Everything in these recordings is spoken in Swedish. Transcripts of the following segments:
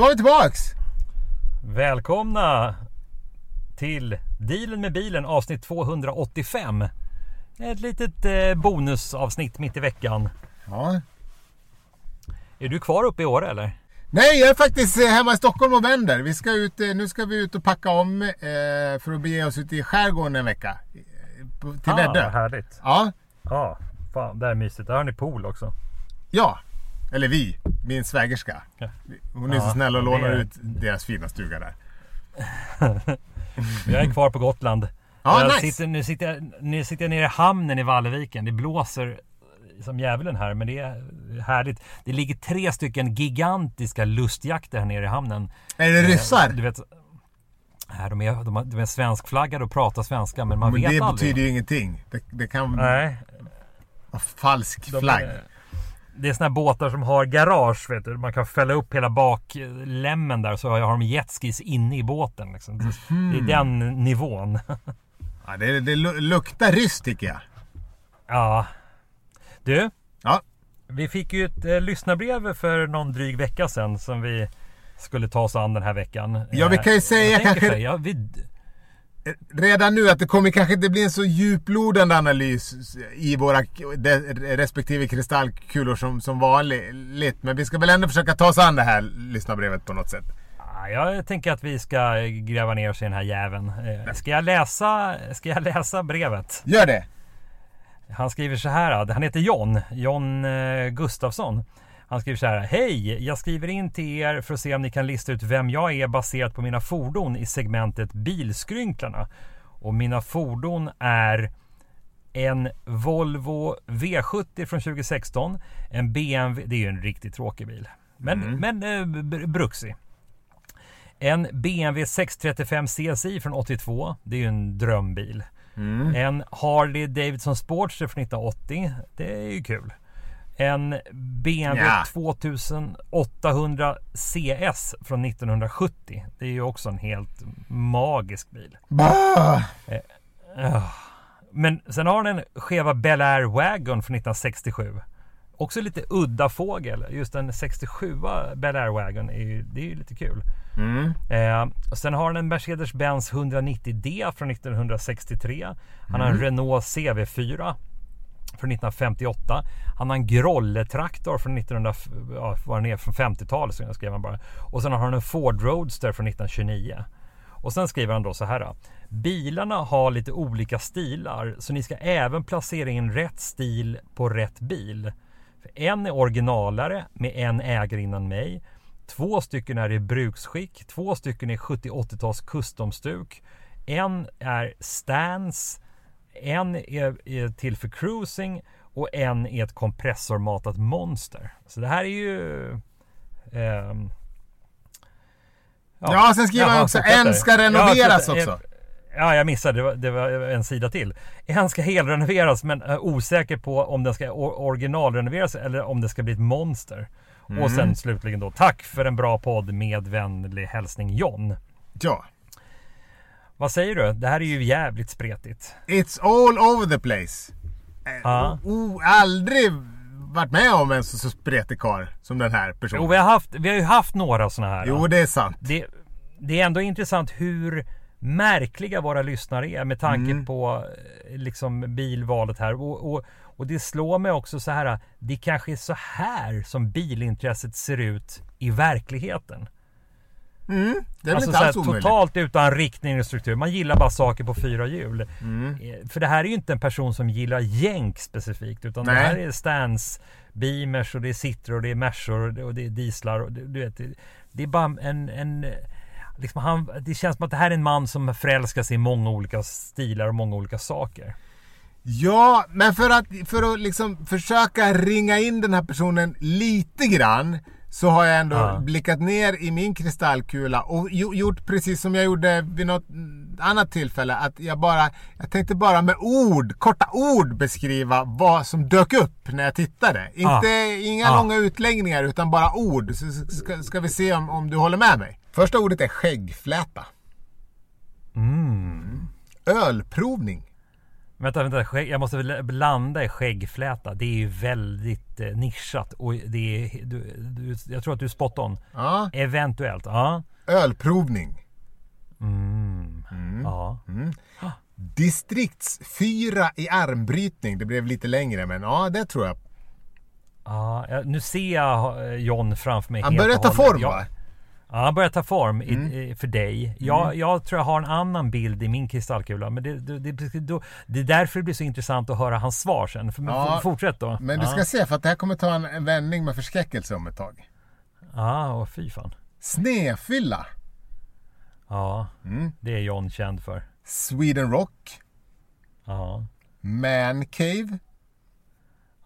Då var vi tillbaks! Välkomna till Dealen med bilen avsnitt 285. Ett litet eh, bonusavsnitt mitt i veckan. Ja. Är du kvar uppe i år eller? Nej, jag är faktiskt eh, hemma i Stockholm och vänder. Vi ska ut, eh, nu ska vi ut och packa om för att bege oss ut i skärgården en vecka. Till ah, Väddö. Härligt. Ja, Ja, fan det är mysigt. Där har ni pool också. ja. Eller vi, min svägerska. Hon är så snäll och det lånar är- ut deras fina stuga där. Jag är kvar på Gotland. Ja, nice. sitter, nu, sitter jag, nu sitter jag nere i hamnen i Valleviken. Det blåser som djävulen här, men det är härligt. Det ligger tre stycken gigantiska lustjakter här nere i hamnen. Är det ryssar? Du vet, nej, de, är, de, är, de är svenskflaggade och pratar svenska, men man Men vet det aldrig. betyder ju ingenting. Det, det kan Nej, falsk de, flagg. är- Det är såna här båtar som har garage, vet du. Man kan fälla upp hela baklämmen där, så har de jetskis inne i båten. Liksom. Det Mhm. är den nivån. Ja, det, det lu- luktar rysst tycker jag. Ja. Du, Ja, vi fick ju ett eh, lyssnarbrev för någon dryg vecka sedan som vi skulle ta oss an den här veckan. Ja, vi kan ju Eh, säga jag kanske- ja, vi, redan nu att det kommer kanske inte bli en så djuplodande analys i våra respektive kristallkulor som, som vanligt. Men vi ska väl ändå försöka ta oss an det här lyssnarbrevet på något sätt. Ja, jag tänker att vi ska gräva ner oss i den här jäveln. Eh, Ska jag läsa, ska jag läsa brevet? Gör det! Han skriver så här. Han heter John. John eh, Gustafsson. Han skriver så här. Hej! Jag skriver in till er för att se om ni kan lista ut vem jag är baserat på mina fordon i segmentet Bilskrynklarna. Och mina fordon är en Volvo V70 från 2016. En BMW. Det är ju en riktigt tråkig bil. Men, men eh, br- bruksig. En BMW 635 CSI från 82. Det är ju en drömbil. En Harley Davidson Sportster från 1980. Det är ju kul. En BMW Ja. 2800 CS från 1970. Det är ju också en helt magisk bil. Bah! Men sen har den en Cheva Bel Air Wagon från 1967. Också lite udda fågel. Just en 67 Bel Air Wagon är ju, det är ju lite kul. Mm. Eh, och sen har han en Mercedes-Benz 190D från 1963. Han har en Renault CV4 från 1958. Han har en Grolle-traktor från 1900, ja, var den är, från 50-talet så skrev han bara. Och sen har han en Ford Roadster från 1929. Och sen skriver han då så här. Bilarna har lite olika stilar så ni ska även placera in rätt stil på rätt bil. För en är originalare med en ägare innan mig. Två stycken är i bruksskick. Två stycken är 70-80-tals custom-stuk. En är stance. En är, till för cruising. Och en är ett kompressormatat monster. Så det här är ju... ehm, Ja, sen skriver han också en ska renoveras Ja, också. eh, Ja, jag missade. Det var, det var en sida till. En ska helrenoveras men är osäker på om den ska or- originalrenoveras eller om det ska bli ett monster. Och Mm. sen slutligen då, tack för en bra podd med vänlig hälsning John. Ja. Vad säger du? Det här är ju jävligt spretigt. It's all over the place. Eh, Ja. Oh, aldrig varit med om en så, så spretig karl som den här personen. Jo, vi har, haft, vi har ju haft några sådana här. Jo, det är sant. det, det är ändå intressant hur märkliga våra lyssnare är med tanke Mm. på eh, liksom bilvalet här. Och, och, och det slår mig också så här. Det kanske är så här som bilintresset ser ut i verkligheten. Det är alltså inte alls omöjligt. totalt utan riktning och struktur. Man gillar bara saker på fyra hjul. Mm. Eh, För det här är ju inte en person som gillar jänk specifikt. Utan det Nej. här är stans, beamers och det är Citroën och det är Mersor och det, det är dieslar. Och det, du vet, det, det är bara en... en liksom han, det känns som att det här är en man som förälskar sig i många olika stilar och många olika saker. Ja, men för att, för att liksom försöka ringa in den här personen lite grann så har jag ändå Ja. blickat ner i min kristallkula och gjo- gjort precis som jag gjorde vid något annat tillfälle. Att jag bara, jag tänkte bara med ord, korta ord beskriva vad som dök upp när jag tittade. Inte, inga Ja. långa utläggningar utan bara ord. Så ska, ska vi se om, om du håller med mig. Första ordet är skäggfläta. Mm. Ölprovning. Vänta, vänta. Jag måste blanda i skäggfläta. Det är ju väldigt eh, nischat. Och det är, du, du, jag tror att du är spot on. Ja. Eventuellt. Ja. Ölprovning. Mm. Ja. Distrikts fyra i armbrytning. Det blev lite längre men ja det tror jag. ja. Nu ser jag eh, John framför mig Han börjar ta form va? Ja, han börjar ta form i, Mm. i, för dig. Jag, jag tror jag har en annan bild i min kristallkula. Men det, det, det, det är därför det blir så intressant att höra hans svar sen. För, Ja, fortsätt då. Men du ja. ska se för att det här kommer ta en, en vändning med förskräckelse om ett tag. Ja, åh, fy fan. Snefylla. Ja, Mm. det är John känd för. Sweden Rock. Ja, Man Cave.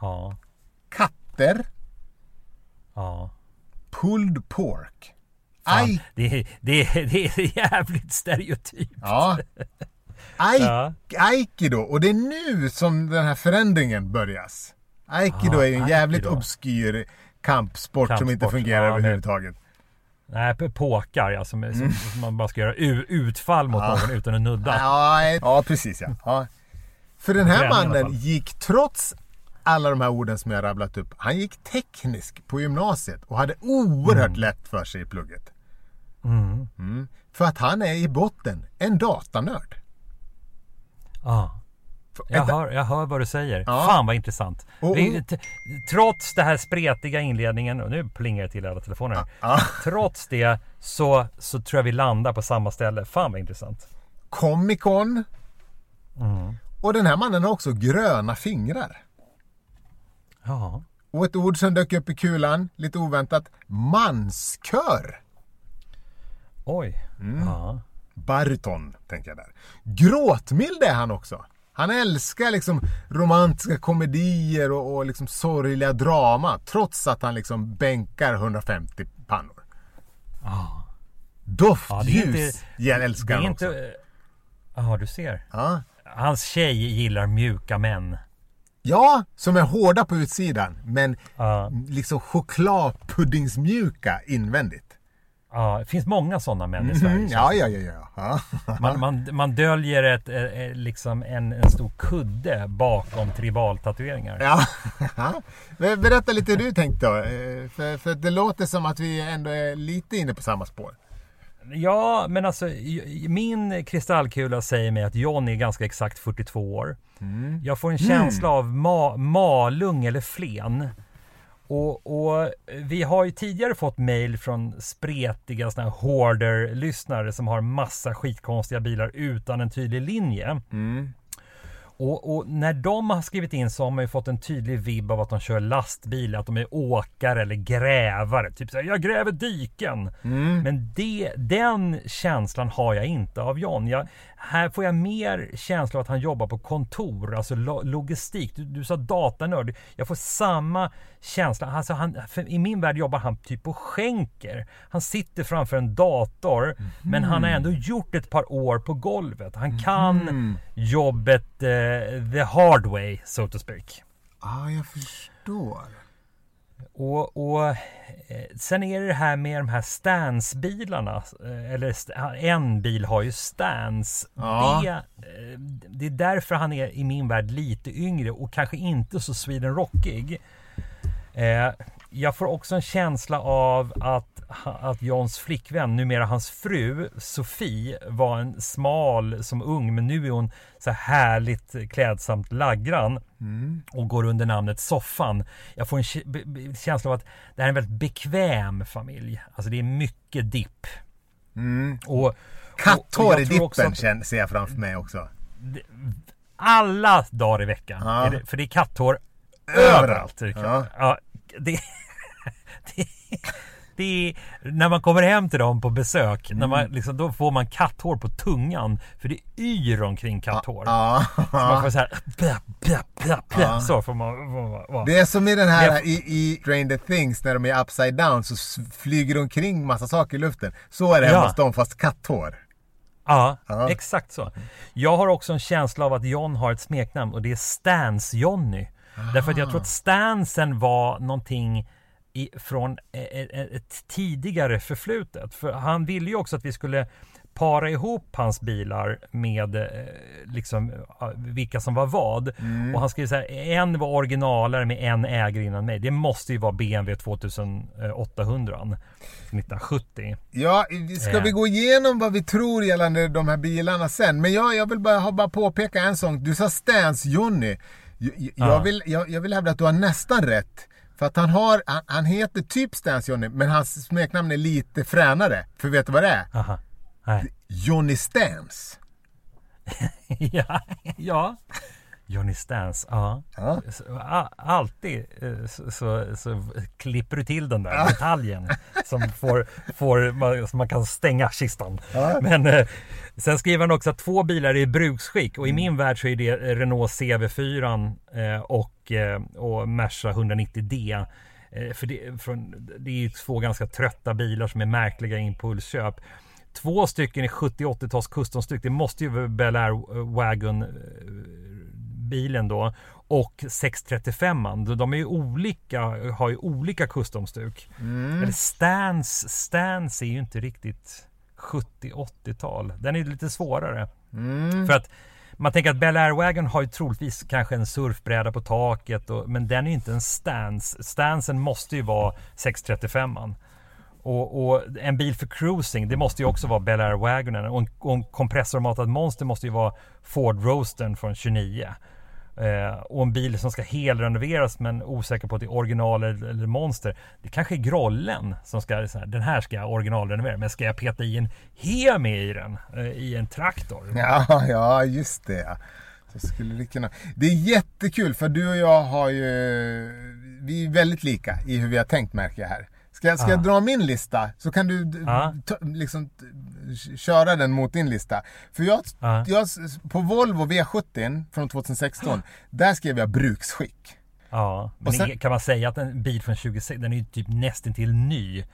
ja, Katter. ja. Pulled pork. Aj, det, är, det, det är jävligt stereotypt. ja. Aj, Ja. Aikido. Och det är nu som den här förändringen börjas. Aikido Ah, är ju en jävligt aikido. obskyr kampsport, som inte Kampsport, fungerar ja, överhuvudtaget. Nej, på påkar ja, som, som, som man bara ska göra utfall mot någon utan att nudda. Mm. Ja, ja precis ja. ja. För den här mannen gick trots alla de här orden som jag rabblat upp. Han gick teknisk på gymnasiet och hade oerhört lätt för sig i plugget. Mm. Mm. För att han är i botten en datanörd. Ja. Jag hör, jag hör vad du säger. Ja. Fan vad intressant. Och- t- trots det här spretiga inledningen, och nu plingar det till alla telefoner. Ja. Trots det så, så tror jag vi landar på samma ställe. Fan vad intressant. Comic Con. Mm. Och den här mannen har också gröna fingrar. Ja. Och ett ord som dök upp i kulan, lite oväntat, manskör. Oj. Mm. Ja. Bariton, tänker jag där. Gråtmild är han också. Han älskar liksom romantiska komedier och, och liksom sorgliga drama. Trots att han liksom bänkar 150 pannor. Ja, Doftljus är inte- älskar han inte... också. Ja, du ser. Ja. Hans tjej gillar mjuka män. ja, som är hårda på utsidan. Men Ja. liksom chokladpuddingsmjuka invändigt. Ja, det finns många sådana män i Sverige. Mm, ja, ja, ja, ja. Man, man, man döljer ett, eh, eh, liksom en, en stor kudde bakom tribaltatueringar. Ja. Berätta lite hur du tänkte då. Eh, För, för det låter som att vi ändå är lite inne på samma spår. Ja, men alltså min kristallkula säger mig att John är ganska exakt 42 år. Jag får en känsla av ma- malung eller flen. Och, och vi har ju tidigare fått mail från spretiga såna här hoarder-lyssnare som har massa skitkonstiga bilar utan en tydlig linje. Och, och när de har skrivit in så har man ju fått en tydlig vibb av att de kör lastbil, att de är åkare eller grävare. Typ såhär, jag gräver diken. Men det, den känslan har jag inte av John. Jag, här får jag mer känsla av att han jobbar på kontor, alltså lo, logistik. Du, du sa datanörd. Jag får samma känsla. Alltså han, I min värld jobbar han typ på skänker. Han sitter framför en dator, men han har ändå gjort ett par år på golvet. Han kan jobbet eh, the hard way, so to speak. Ja, ah, jag förstår. Och, och eh, sen är det det här med de här stansbilarna. eh, Eller en bil har ju stans. Ja. Det, eh, det är därför han är i min värld lite yngre och kanske inte så Sweden rockig. Eh, jag får också en känsla av att, att Johns flickvän, numera hans fru Sofie, var en smal som ung, men nu är hon så här härligt klädsamt laggran och går under namnet Soffan. Jag får en känsla av att det här är en väldigt bekväm familj. Alltså det är mycket dipp. Och, och- Katthår i dippen att- känner- ser jag framför mig också. alla dagar i veckan. Ja. För det är katthår Överallt. överallt. Ja. Ja, det, det, det är, när man kommer hem till dem på besök, när Mm. man, liksom, då får man katthår på tungan. För det yr omkring katthår. Ja. Så man får så här, bla, bla, bla, bla, så får man får man vara. Det är som i den här Det- i, i Stranger Things när de är upside down så flyger det omkring massa saker i luften. Så är det hemma Ja. hos dem fast katthår. Ja, Ja. exakt så. Jag har också en känsla av att John har ett smeknamn och det är Stans-Johnny. Därför att jag tror att stansen var någonting i, från e- e- ett tidigare förflutet. För han ville ju också att vi skulle para ihop hans bilar med eh, liksom vilka som var vad. Och han skriver så här, en var originalare med en ägare innan mig. Det måste ju vara BMW 2800 1970. Ja, ska Eh. vi gå igenom vad vi tror gällande de här bilarna sen? Men jag, jag vill bara, bara påpeka en sak. Du sa Stans Johnny. Jag, jag, Ja. vill, jag, jag vill hävda att du har nästan rätt. För att han har, han, han heter typ Stans Johnny, men hans smeknamn är lite fränare. För vet du vad det är? Aha. Nej. Johnny Stans. ja, ja. Johnny Stans, ja. Ja. Alltid eh, så, så, så klipper du till den där detaljen som får, får man, så man kan stänga kistan. Ja. Men eh, sen skriver han också att två bilar är i bruksskick och i min värld så är det Renault CV4 eh, och, och Merca 190D. Eh, för det, från, det är ju två ganska trötta bilar som är märkliga impulsköp. Två stycken i 70-80-tals customstyck. Det måste ju Bel Air Wagon bilen då och 635an. De- är ju olika, har ju olika customstuk. Eller Stans, Stans är ju inte riktigt 70-80-tal. Den är lite svårare. För att man tänker att Bel Air Wagon har ju troligtvis kanske en surfbräda på taket. Och, men den är ju inte en Stans. Stansen måste ju vara 635an. Och, och en bil för cruising, det måste ju också vara Bel Air Wagonen. Och en, och en kompressormatad monster måste ju vara Ford Roastern från 29. Eh, och en bil som ska helrenoveras men osäker på att det är original eller, eller monster. Det kanske är Grollen som ska, så här, den här ska jag originalrenovera. Men ska jag peta i en Hemi i den? Eh, I en traktor? Ja, ja, just det. Så skulle det kunna... Det är jättekul för du och jag har ju... Vi är väldigt lika i hur vi har tänkt märker jag här. Ska, jag- ska jag Ja. dra min lista så kan du ta, liksom, köra den mot din lista. För jag, Ja. jag, på Volvo V70 från 2016, där skrev jag bruksskick. Ja, men sen- kan man säga att en bil från 26, den är ju typ nästintill ny.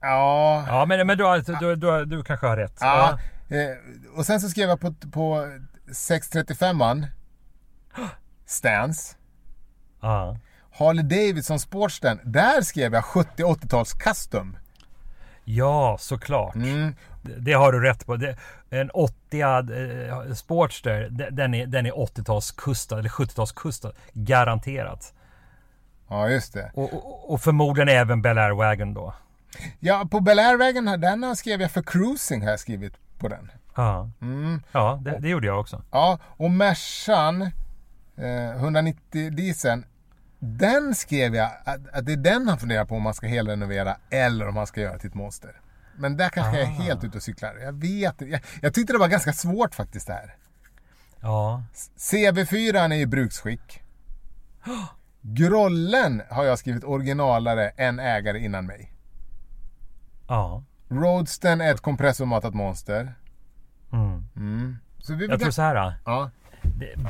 Ja, Ja, men, men du, du, du, du kanske har rätt. ja. Eh, och sen så skrev jag på, på 635an, Stans. ja. Harley Davidson Sportsten, där skrev jag 70-80-tals custom. Ja, såklart. Mm. Det, det har du rätt på. Det, en 80 eh, Sportster, de- den är, den är 80-tals kustad eller 70-tals kustad. Garanterat. Ja, just det. Och, och, och förmodligen även Bel Air Wagon då. Ja, på Bel Air-vägen här, den skrev jag för cruising har jag skrivit på den. Ja, Mm. ja det, det gjorde jag också. Ja, och Mercan eh, 190 dieseln, den skrev jag att, att det är den han funderar på om man ska helrenovera eller om man ska göra till ett monster. Men där kanske jag är Ah. helt ute och cyklar. Jag vet jag, jag tyckte det var ganska svårt faktiskt det här. Ja, CB4 är i bruksskick. Grollen har jag skrivit originalare än ägare innan mig. ja. Roadsten är ett kompressormatat monster. Mm. Mm. Så vi Jag tror så här. Ja.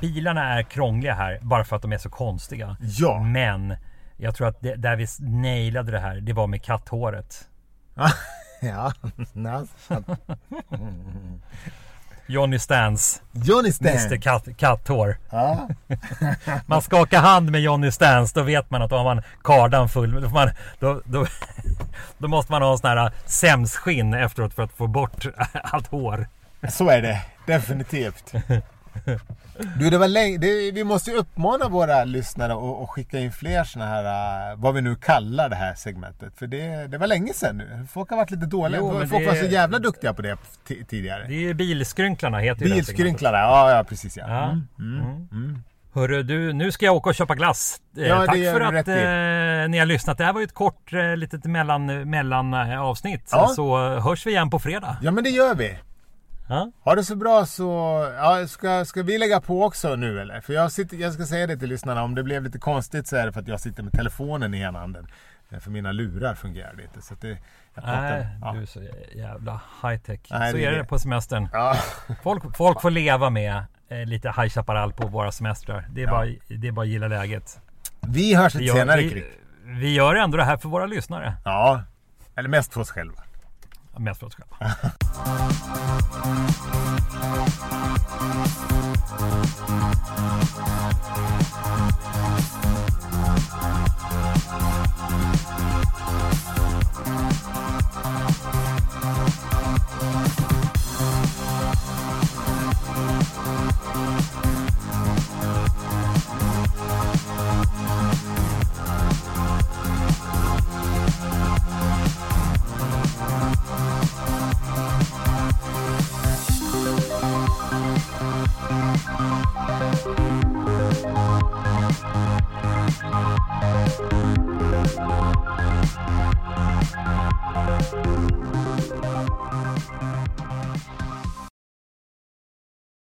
Bilarna är krångliga här bara för att de är så konstiga. Ja. Men jag tror att det, där vi nailade det här, det var med katthåret. ja. Johnny Stans, Johnny Stan. Mr Katt, Katthår. Ja. Man skakar hand med Johnny Stans, då vet man att då har man kardan full. Då, man, då, då, då måste man ha en sån här sämsskinn efteråt för att få bort allt hår. Så är det. Definitivt. Du, det var länge, det, vi måste ju uppmana våra lyssnare att att skicka in fler såna här, uh, vad vi nu kallar det här segmentet. För det, det var länge sedan nu. Folk har varit lite dåliga. Jo, Folk det- var så jävla duktiga på det tidigare. Det är ju Bilskrynklarna heter ju. Bilskrynklare, ja, ja precis ja. Ja. Mm. Mm. Hörru du, nu ska jag åka och köpa glass. Eh, Ja, Tack för att eh, ni har lyssnat. Det här var ju ett kort eh, litet mellan, mellan eh, avsnitt. Ja. Så eh, hörs vi igen på fredag. Ja, men det gör vi. Ja? Ha det så bra så... Ja, ska, ska vi lägga på också nu eller? För jag, sitter, jag ska säga det till lyssnarna, om det blev lite konstigt så är det för att jag sitter med telefonen i ena handen. Eh, För mina lurar fungerar inte. Så det, Nej, ja. du är så jävla high tech. Nej, så det är det det. på semestern. Ja. Folk, folk får leva med eh, lite High Chaparral på våra semestrar. Det är, Ja. bara, det är bara att gilla läget. Vi hörs lite gör, senare vi, Krik. vi gör ändå det här för våra lyssnare. Ja, eller mest för oss själva. Mest för oss själva.